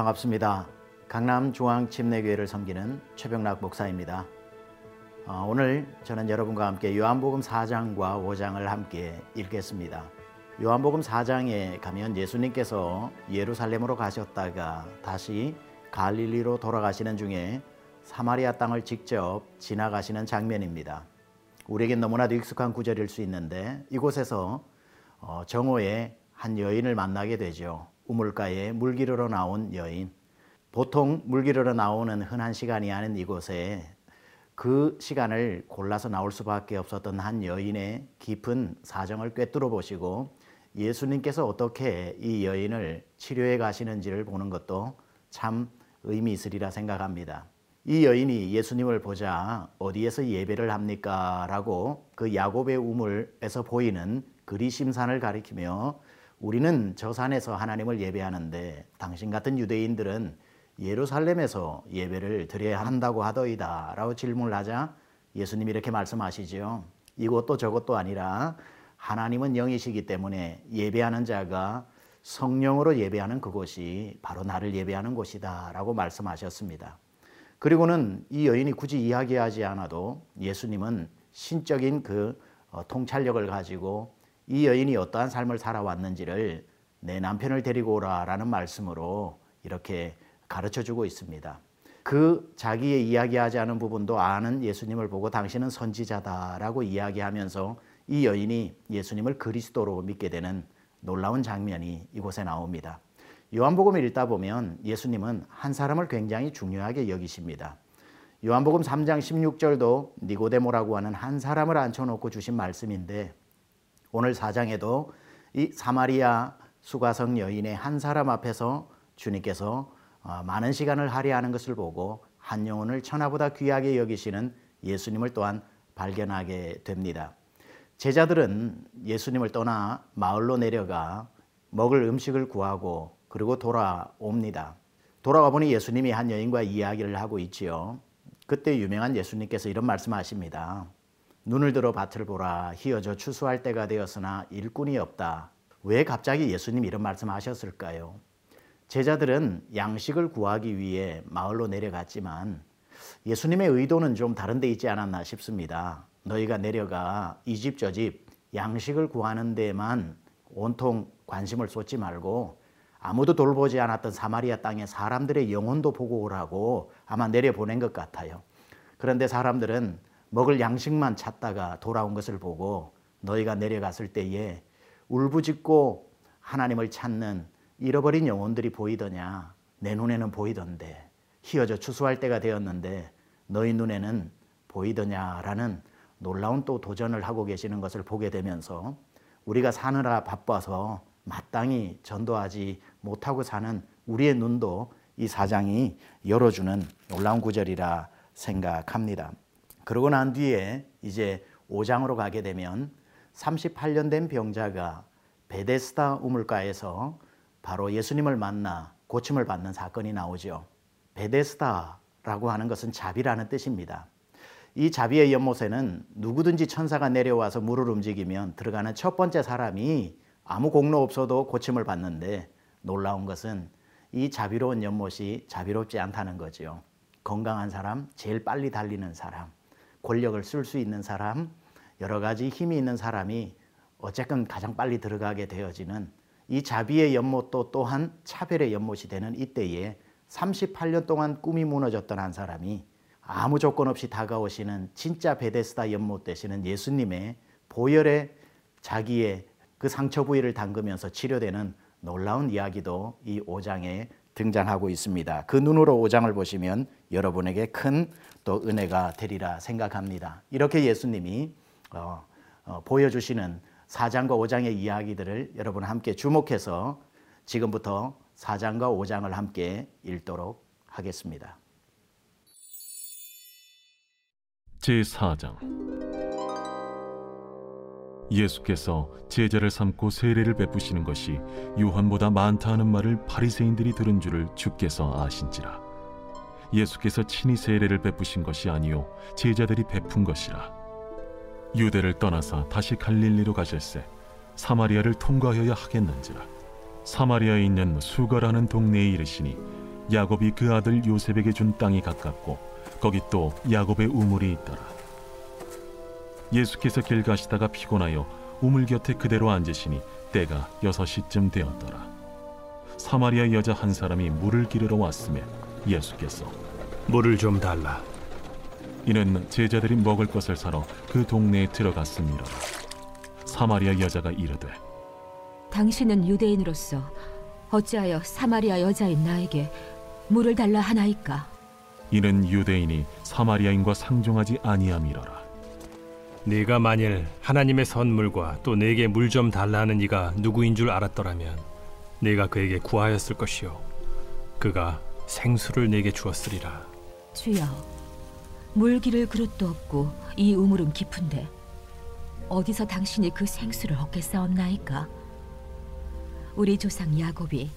반갑습니다. 강남 중앙 침례교회를 섬기는 최병락 목사입니다. 어, 오늘 저는 여러분과 함께 요한복음 4장과 5장을 함께 읽겠습니다. 요한복음 4장에 가면 예수님께서 예루살렘으로 가셨다가 다시 갈릴리로 돌아가시는 중에 사마리아 땅을 직접 지나가시는 장면입니다. 우리에겐 너무나도 익숙한 구절일 수 있는데 이곳에서 어, 정오에 한 여인을 만나게 되죠. 우물가에 물 기르러 나온 여인. 보통 물 기르러 나오는 흔한 시간이 아닌 이곳에 그 시간을 골라서 나올 수밖에 없었던 한 여인의 깊은 사정을 꿰뚫어 보시고 예수님께서 어떻게 이 여인을 치료해 가시는지를 보는 것도 참 의미 있으리라 생각합니다. 이 여인이 예수님을 보자 어디에서 예배를 합니까? 라고 그 야곱의 우물에서 보이는 그리심산을 가리키며 우리는 저 산에서 하나님을 예배하는데 당신 같은 유대인들은 예루살렘에서 예배를 드려야 한다고 하더이다 라고 질문을 하자 예수님이 이렇게 말씀하시죠. 이것도 저것도 아니라 하나님은 영이시기 때문에 예배하는 자가 성령으로 예배하는 그곳이 바로 나를 예배하는 곳이다 라고 말씀하셨습니다. 그리고는 이 여인이 굳이 이야기하지 않아도 예수님은 신적인 그 어, 통찰력을 가지고 이 여인이 어떠한 삶을 살아왔는지를 내 남편을 데리고 오라라는 말씀으로 이렇게 가르쳐 주고 있습니다. 그 자기의 이야기하지 않은 부분도 아는 예수님을 보고 당신은 선지자다라고 이야기하면서 이 여인이 예수님을 그리스도로 믿게 되는 놀라운 장면이 이곳에 나옵니다. 요한복음을 읽다 보면 예수님은 한 사람을 굉장히 중요하게 여기십니다. 요한복음 3장 16절도 니고데모라고 하는 한 사람을 앉혀놓고 주신 말씀인데 오늘 4장에도 이 사마리아 수가성 여인의 한 사람 앞에서 주님께서 어, 많은 시간을 할애하는 것을 보고 한 영혼을 천하보다 귀하게 여기시는 예수님을 또한 발견하게 됩니다. 제자들은 예수님을 떠나 마을로 내려가 먹을 음식을 구하고 그리고 돌아옵니다. 돌아와 보니 예수님이 한 여인과 이야기를 하고 있지요. 그때 유명한 예수님께서 이런 말씀하십니다. 눈을 들어 밭을 보라 희어져 추수할 때가 되었으나 일꾼이 없다. 왜 갑자기 예수님 이런 말씀하셨을까요? 제자들은 양식을 구하기 위해 마을로 내려갔지만 예수님의 의도는 좀 다른 데 있지 않았나 싶습니다. 너희가 내려가 이 집 저 집 양식을 구하는 데만 온통 관심을 쏟지 말고 아무도 돌보지 않았던 사마리아 땅의 사람들의 영혼도 보고 오라고 아마 내려보낸 것 같아요. 그런데 사람들은 먹을 양식만 찾다가 돌아온 것을 보고 너희가 내려갔을 때에 울부짖고 하나님을 찾는 잃어버린 영혼들이 보이더냐 내 눈에는 보이던데 희어져 추수할 때가 되었는데 너희 눈에는 보이더냐라는 놀라운 또 도전을 하고 계시는 것을 보게 되면서 우리가 사느라 바빠서 마땅히 전도하지 못하고 사는 우리의 눈도 이 사장이 열어주는 놀라운 구절이라 생각합니다. 그러고 난 뒤에 이제 5장으로 가게 되면 38년 된 병자가 베데스다 우물가에서 바로 예수님을 만나 고침을 받는 사건이 나오죠. 베데스다라고 하는 것은 자비라는 뜻입니다. 이 자비의 연못에는 누구든지 천사가 내려와서 물을 움직이면 들어가는 첫 번째 사람이 아무 공로 없어도 고침을 받는데 놀라운 것은 이 자비로운 연못이 자비롭지 않다는 거죠. 건강한 사람, 제일 빨리 달리는 사람, 권력을 쓸 수 있는 사람, 여러 가지 힘이 있는 사람이 어쨌건 가장 빨리 들어가게 되어지는 이 자비의 연못도 또한 차별의 연못이 되는 이때에 38년 동안 꿈이 무너졌던 한 사람이 아무 조건 없이 다가오시는 진짜 베데스다 연못 되시는 예수님의 보혈에 자기의 그 상처 부위를 담그면서 치료되는 놀라운 이야기도 이 5장에 등장하고 있습니다. 그 눈으로 5장을 보시면 여러분에게 큰 또 은혜가 되리라 생각합니다. 이렇게 예수님이 어, 어, 보여주시는 4장과 5장의 이야기들을 여러분 함께 주목해서 지금부터 4장과 5장을 함께 읽도록 하겠습니다. 제4장 예수께서 제자를 삼고 세례를 베푸시는 것이 요한보다 많다 하는 말을 바리새인들이 들은 줄을 주께서 아신지라 예수께서 친히 세례를 베푸신 것이 아니요 제자들이 베푼 것이라 유대를 떠나사 다시 갈릴리로 가실새 사마리아를 통과하여야 하겠는지라 사마리아에 있는 수가라는 동네에 이르시니 야곱이 그 아들 요셉에게 준 땅이 가깝고 거기 또 야곱의 우물이 있더라. 예수께서 길 가시다가 피곤하여 우물 곁에 그대로 앉으시니 때가 여섯 시쯤 되었더라. 사마리아 여자 한 사람이 물을 기르러 왔음에 예수께서 물을 좀 달라. 이는 제자들이 먹을 것을 사러 그 동네에 들어갔음이라. 사마리아 여자가 이르되 당신은 유대인으로서 어찌하여 사마리아 여자인 나에게 물을 달라 하나이까? 이는 유대인이 사마리아인과 상종하지 아니함이로라. 네가 만일 하나님의 선물과 또 내게 물 좀 달라는 이가 누구인 줄 알았더라면 네가 그에게 구하였을 것이요 그가 생수를 내게 주었으리라. 주여, 물 기를 그릇도 없고 이 우물은 깊은데 어디서 당신이 그 생수를 얻겠사옵나이까? 우리 조상 야곱이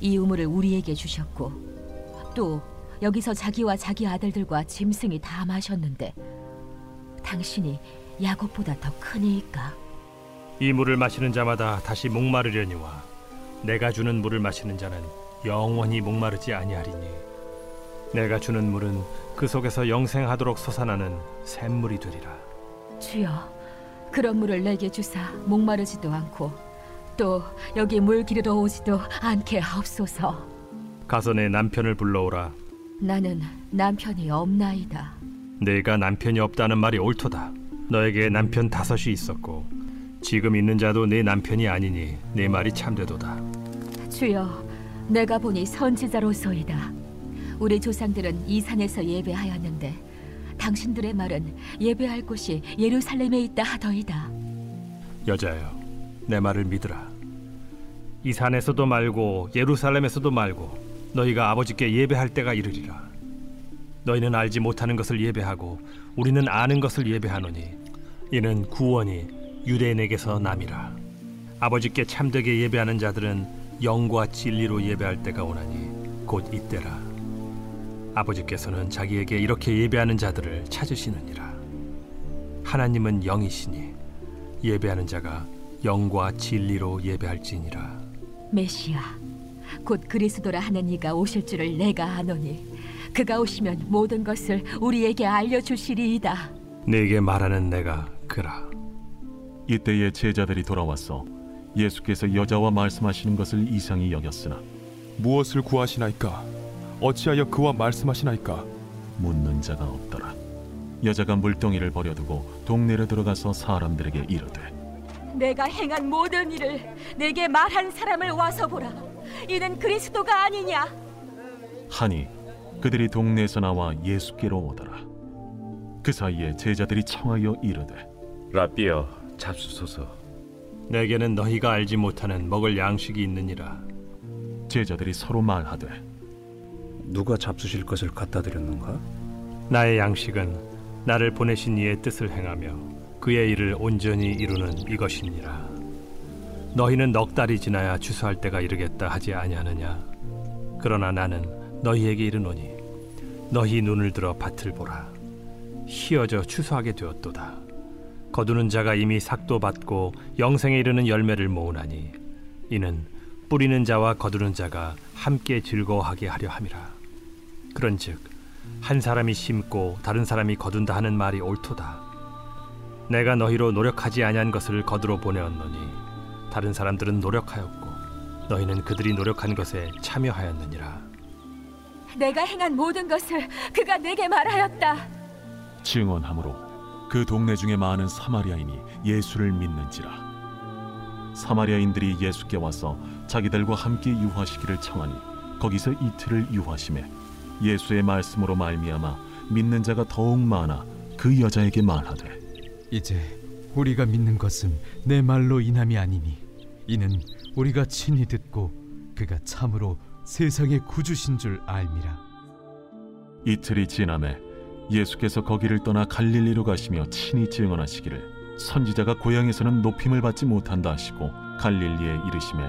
이 우물을 우리에게 주셨고 또 여기서 자기와 자기 아들들과 짐승이 다 마셨는데 당신이 야곱보다 더 크니이까? 이 물을 마시는 자마다 다시 목마르려니와 내가 주는 물을 마시는 자는 영원히 목마르지 아니하리니 내가 주는 물은 그 속에서 영생하도록 솟아나는 샘물이 되리라. 주여, 그런 물을 내게 주사 목마르지도 않고 또 여기 물 기르러 오지도 않게 하옵소서. 가서 내 남편을 불러오라. 나는 남편이 없나이다. 내가 남편이 없다는 말이 옳도다. 너에게 남편 다섯이 있었고 지금 있는 자도 내 남편이 아니니 내 말이 참되도다. 주여, 내가 보니 선지자로소이다. 우리 조상들은 이 산에서 예배하였는데 당신들의 말은 예배할 곳이 예루살렘에 있다 하더이다. 여자여, 내 말을 믿으라. 이 산에서도 말고 예루살렘에서도 말고 너희가 아버지께 예배할 때가 이르리라. 너희는 알지 못하는 것을 예배하고 우리는 아는 것을 예배하노니 이는 구원이 유대인에게서 남이라. 아버지께 참되게 예배하는 자들은 영과 진리로 예배할 때가 오나니 곧 이때라. 아버지께서는 자기에게 이렇게 예배하는 자들을 찾으시느니라. 하나님은 영이시니 예배하는 자가 영과 진리로 예배할지니라. 메시아, 곧 그리스도라 하는 이가 오실 줄을 내가 아노니 그가 오시면 모든 것을 우리에게 알려 주시리이다. 내게 말하는 내가 그라. 이때에 제자들이 돌아와서 예수께서 여자와 말씀하시는 것을 이상히 여겼으나 무엇을 구하시나이까? 어찌하여 그와 말씀하시나이까? 묻는 자가 없더라. 여자가 물동이를 버려두고 동네로 들어가서 사람들에게 이르되 내가 행한 모든 일을 내게 말한 사람을 와서 보라. 이는 그리스도가 아니냐? 하니 그들이 동네에서 나와 예수께로 오더라. 그 사이에 제자들이 청하여 이르되 라비여 잡수소서 내게는 너희가 알지 못하는 먹을 양식이 있느니라. 제자들이 서로 말하되 누가 잡수실 것을 갖다 드렸는가? 나의 양식은 나를 보내신 이의 뜻을 행하며 그의 일을 온전히 이루는 이것이니라. 너희는 넉 달이 지나야 추수할 때가 이르겠다 하지 아니하느냐? 그러나 나는 너희에게 이르노니 너희 눈을 들어 밭을 보라. 희어져 추수하게 되었도다. 거두는 자가 이미 삭도 받고 영생에 이르는 열매를 모으나니 이는 뿌리는 자와 거두는 자가 함께 즐거워하게 하려 함이라. 그런즉 한 사람이 심고 다른 사람이 거둔다 하는 말이 옳도다. 내가 너희로 노력하지 아니한 것을 거두러 보내었노니 다른 사람들은 노력하였고 너희는 그들이 노력한 것에 참여하였느니라. 내가 행한 모든 것을 그가 내게 말하였다. 증언함으로 그 동네 중에 많은 사마리아인이 예수를 믿는지라. 사마리아인들이 예수께 와서 자기들과 함께 유하시기를 청하니 거기서 이틀을 유하심에 예수의 말씀으로 말미암아 믿는 자가 더욱 많아 그 여자에게 말하되 이제 우리가 믿는 것은 내 말로 인함이 아니니 이는 우리가 친히 듣고 그가 참으로 세상의 구주신 줄 알미라. 이틀이 지남에 예수께서 거기를 떠나 갈릴리로 가시며 친히 증언하시기를 선지자가 고향에서는 높임을 받지 못한다 하시고 갈릴리에 이르심에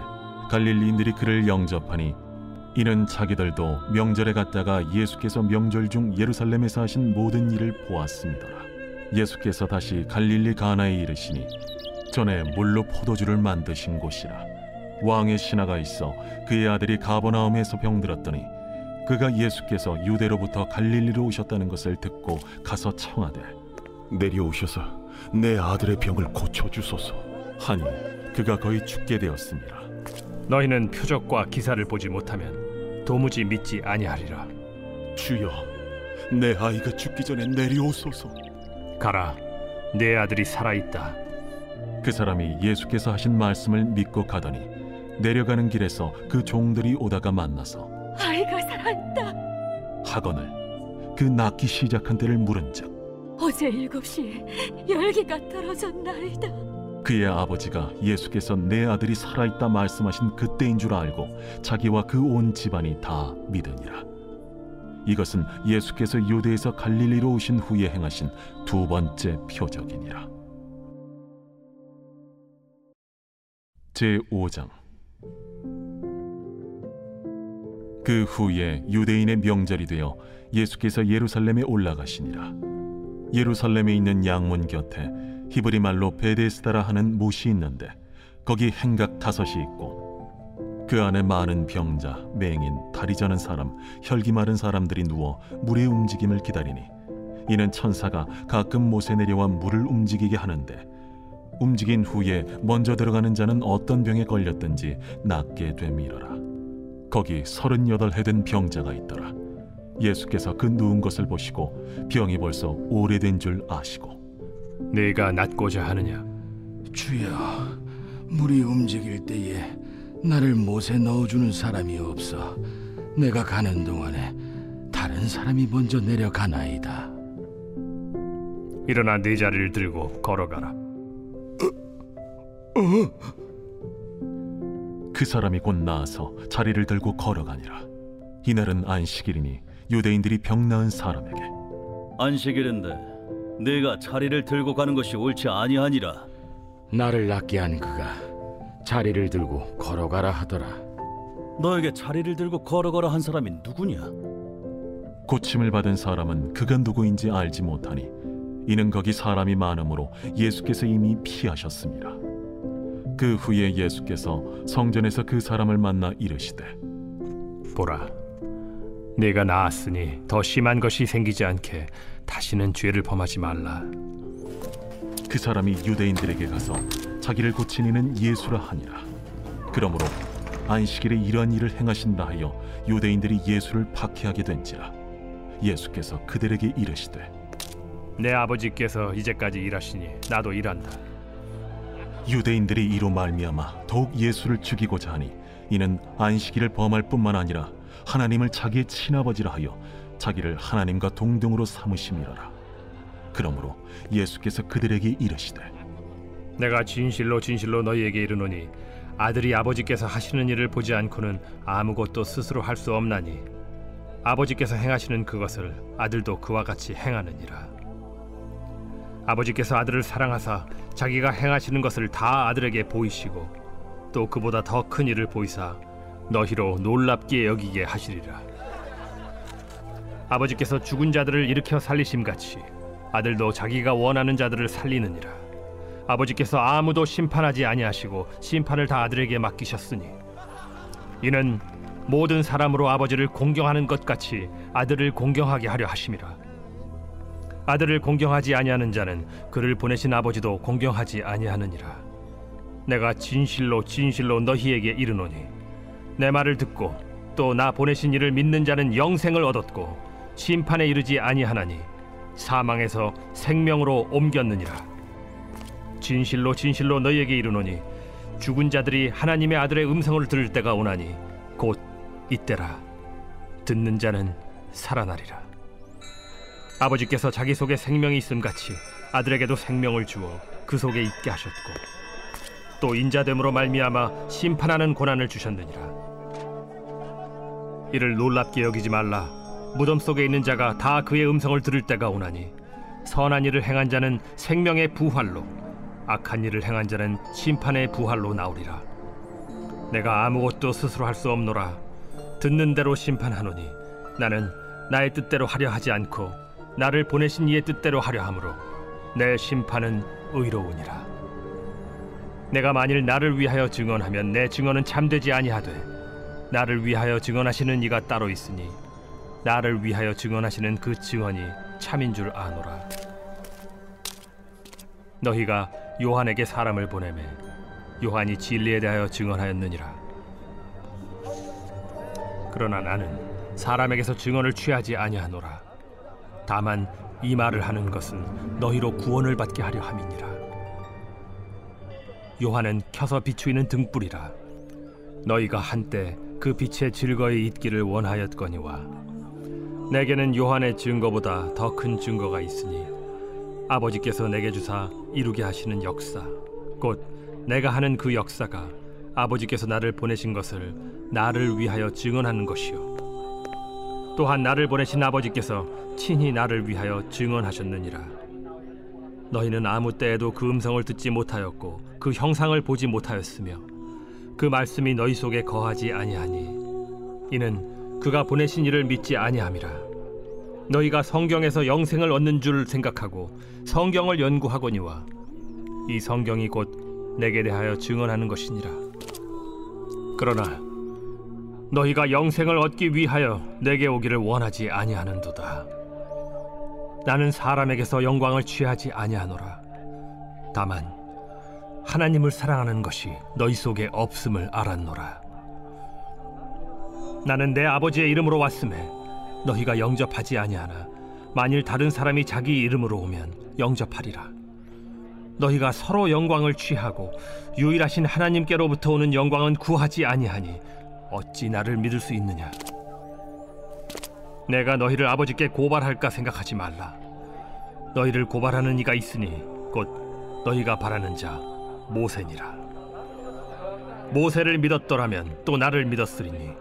갈릴리인들이 그를 영접하니 이는 자기들도 명절에 갔다가 예수께서 명절 중 예루살렘에서 하신 모든 일을 보았습니다라 예수께서 다시 갈릴리 가나에 이르시니 전에 물로 포도주를 만드신 곳이라 왕의 신하가 있어 그의 아들이 가버나움에서 병들었더니 그가 예수께서 유대로부터 갈릴리로 오셨다는 것을 듣고 가서 청하되 내려오셔서 내 아들의 병을 고쳐 주소서. 하니 그가 거의 죽게 되었습니다. 너희는 표적과 기사를 보지 못하면 도무지 믿지 아니하리라. 주여, 내 아이가 죽기 전에 내려오소서. 가라, 내 아들이 살아 있다. 그 사람이 예수께서 하신 말씀을 믿고 가더니 내려가는 길에서 그 종들이 오다가 만나서 아이가 살아있다. 하거늘 그 낳기 시작한 때를 물은즉 어제 일곱 시에 열기가 떨어졌나이다. 그의 아버지가 예수께서 내 아들이 살아있다 말씀하신 그때인 줄 알고 자기와 그 온 집안이 다 믿으니라. 이것은 예수께서 유대에서 갈릴리로 오신 후에 행하신 두 번째 표적이니라. 제 5장 그 후에 유대인의 명절이 되어 예수께서 예루살렘에 올라가시니라. 예루살렘에 있는 양문 곁에 히브리 말로 베데스다라 하는 못이 있는데 거기 행각 다섯이 있고 그 안에 많은 병자, 맹인, 다리 저는 사람, 혈기 마른 사람들이 누워 물의 움직임을 기다리니 이는 천사가 가끔 못에 내려와 물을 움직이게 하는데 움직인 후에 먼저 들어가는 자는 어떤 병에 걸렸든지 낫게 되밀어라. 거기 서른여덟 해된 병자가 있더라. 예수께서 그 누운 것을 보시고 병이 벌써 오래된 줄 아시고 네가 낫고자 하느냐? 주여, 물이 움직일 때에 나를 못에 넣어주는 사람이 없어. 내가 가는 동안에 다른 사람이 먼저 내려가나이다. 일어나 네 자리를 들고 걸어가라. 그 사람이 곧 나아서 자리를 들고 걸어가니라. 이날은 안식일이니 유대인들이 병 나은 사람에게 안식일인데 네가 자리를 들고 가는 것이 옳지 아니하니라. 나를 낫게 한 그가 자리를 들고 걸어가라 하더라. 너에게 자리를 들고 걸어가라 한 사람이 누구냐? 고침을 받은 사람은 그가 누구인지 알지 못하니 이는 거기 사람이 많으므로 예수께서 이미 피하셨습니다. 그 후에 예수께서 성전에서 그 사람을 만나 이르시되 보라, 네가 나았으니 더 심한 것이 생기지 않게 다시는 죄를 범하지 말라. 그 사람이 유대인들에게 가서 자기를 고친 이는 예수라 하니라. 그러므로 안식일에 이러한 일을 행하신다 하여 유대인들이 예수를 박해하게 된지라. 예수께서 그들에게 이르시되 내 아버지께서 이제까지 일하시니 나도 일한다. 유대인들이 이로 말미암아 더욱 예수를 죽이고자 하니 이는 안식일을 범할 뿐만 아니라 하나님을 자기의 친아버지라 하여 자기를 하나님과 동등으로 삼으심이라. 그러므로 예수께서 그들에게 이르시되 내가 진실로 진실로 너희에게 이르노니 아들이 아버지께서 하시는 일을 보지 않고는 아무것도 스스로 할 수 없나니 아버지께서 행하시는 그것을 아들도 그와 같이 행하느니라. 아버지께서 아들을 사랑하사 자기가 행하시는 것을 다 아들에게 보이시고 또 그보다 더 큰 일을 보이사 너희로 놀랍게 여기게 하시리라. 아버지께서 죽은 자들을 일으켜 살리심 같이 아들도 자기가 원하는 자들을 살리느니라. 아버지께서 아무도 심판하지 아니하시고 심판을 다 아들에게 맡기셨으니 이는 모든 사람으로 아버지를 공경하는 것 같이 아들을 공경하게 하려 하심이라. 아들을 공경하지 아니하는 자는 그를 보내신 아버지도 공경하지 아니하느니라. 내가 진실로 진실로 너희에게 이르노니 내 말을 듣고 또 나 보내신 이를 믿는 자는 영생을 얻었고 심판에 이르지 아니하나니 사망에서 생명으로 옮겼느니라. 진실로 진실로 너희에게 이르노니 죽은 자들이 하나님의 아들의 음성을 들을 때가 오나니 곧 이때라. 듣는 자는 살아나리라. 아버지께서 자기 속에 생명이 있음 같이 아들에게도 생명을 주어 그 속에 있게 하셨고 또 인자됨으로 말미암아 심판하는 고난을 주셨느니라. 이를 놀랍게 여기지 말라. 무덤 속에 있는 자가 다 그의 음성을 들을 때가 오나니 선한 일을 행한 자는 생명의 부활로 악한 일을 행한 자는 심판의 부활로 나오리라. 내가 아무것도 스스로 할 수 없노라. 듣는 대로 심판하노니 나는 나의 뜻대로 하려 하지 않고 나를 보내신 이의 뜻대로 하려 함으로 내 심판은 의로우니라. 내가 만일 나를 위하여 증언하면 내 증언은 참되지 아니하되 나를 위하여 증언하시는 이가 따로 있으니 나를 위하여 증언하시는 그 증언이 참인 줄 아노라. 너희가 요한에게 사람을 보내매 요한이 진리에 대하여 증언하였느니라. 그러나 나는 사람에게서 증언을 취하지 아니하노라. 다만 이 말을 하는 것은 너희로 구원을 받게 하려 함이니라. 요한은 켜서 비추이는 등불이라. 너희가 한때 그 빛에 즐거이 있기를 원하였거니와 내게는 요한의 증거보다 더 큰 증거가 있으니 아버지께서 내게 주사 이루게 하시는 역사 곧 내가 하는 그 역사가 아버지께서 나를 보내신 것을 나를 위하여 증언하는 것이요 또한 나를 보내신 아버지께서 친히 나를 위하여 증언하셨느니라. 너희는 아무 때에도 그 음성을 듣지 못하였고 그 형상을 보지 못하였으며 그 말씀이 너희 속에 거하지 아니하니 이는 그가 보내신 이를 믿지 아니함이라. 너희가 성경에서 영생을 얻는 줄 생각하고 성경을 연구하거니와 이 성경이 곧 내게 대하여 증언하는 것이니라. 그러나 너희가 영생을 얻기 위하여 내게 오기를 원하지 아니하는도다 나는 사람에게서 영광을 취하지 아니하노라 다만 하나님을 사랑하는 것이 너희 속에 없음을 알았노라. 나는 내 아버지의 이름으로 왔음에 너희가 영접하지 아니하나 만일 다른 사람이 자기 이름으로 오면 영접하리라. 너희가 서로 영광을 취하고 유일하신 하나님께로부터 오는 영광은 구하지 아니하니 어찌 나를 믿을 수 있느냐? 내가 너희를 아버지께 고발할까 생각하지 말라. 너희를 고발하는 이가 있으니 곧 너희가 바라는 자 모세니라. 모세를 믿었더라면 또 나를 믿었으리니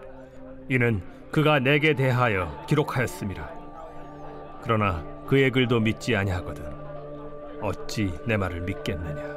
이는 그가 내게 대하여 기록하였음이라. 그러나 그의 글도 믿지 아니하거든 어찌 내 말을 믿겠느냐?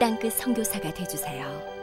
땅끝 선교사가 되주세요.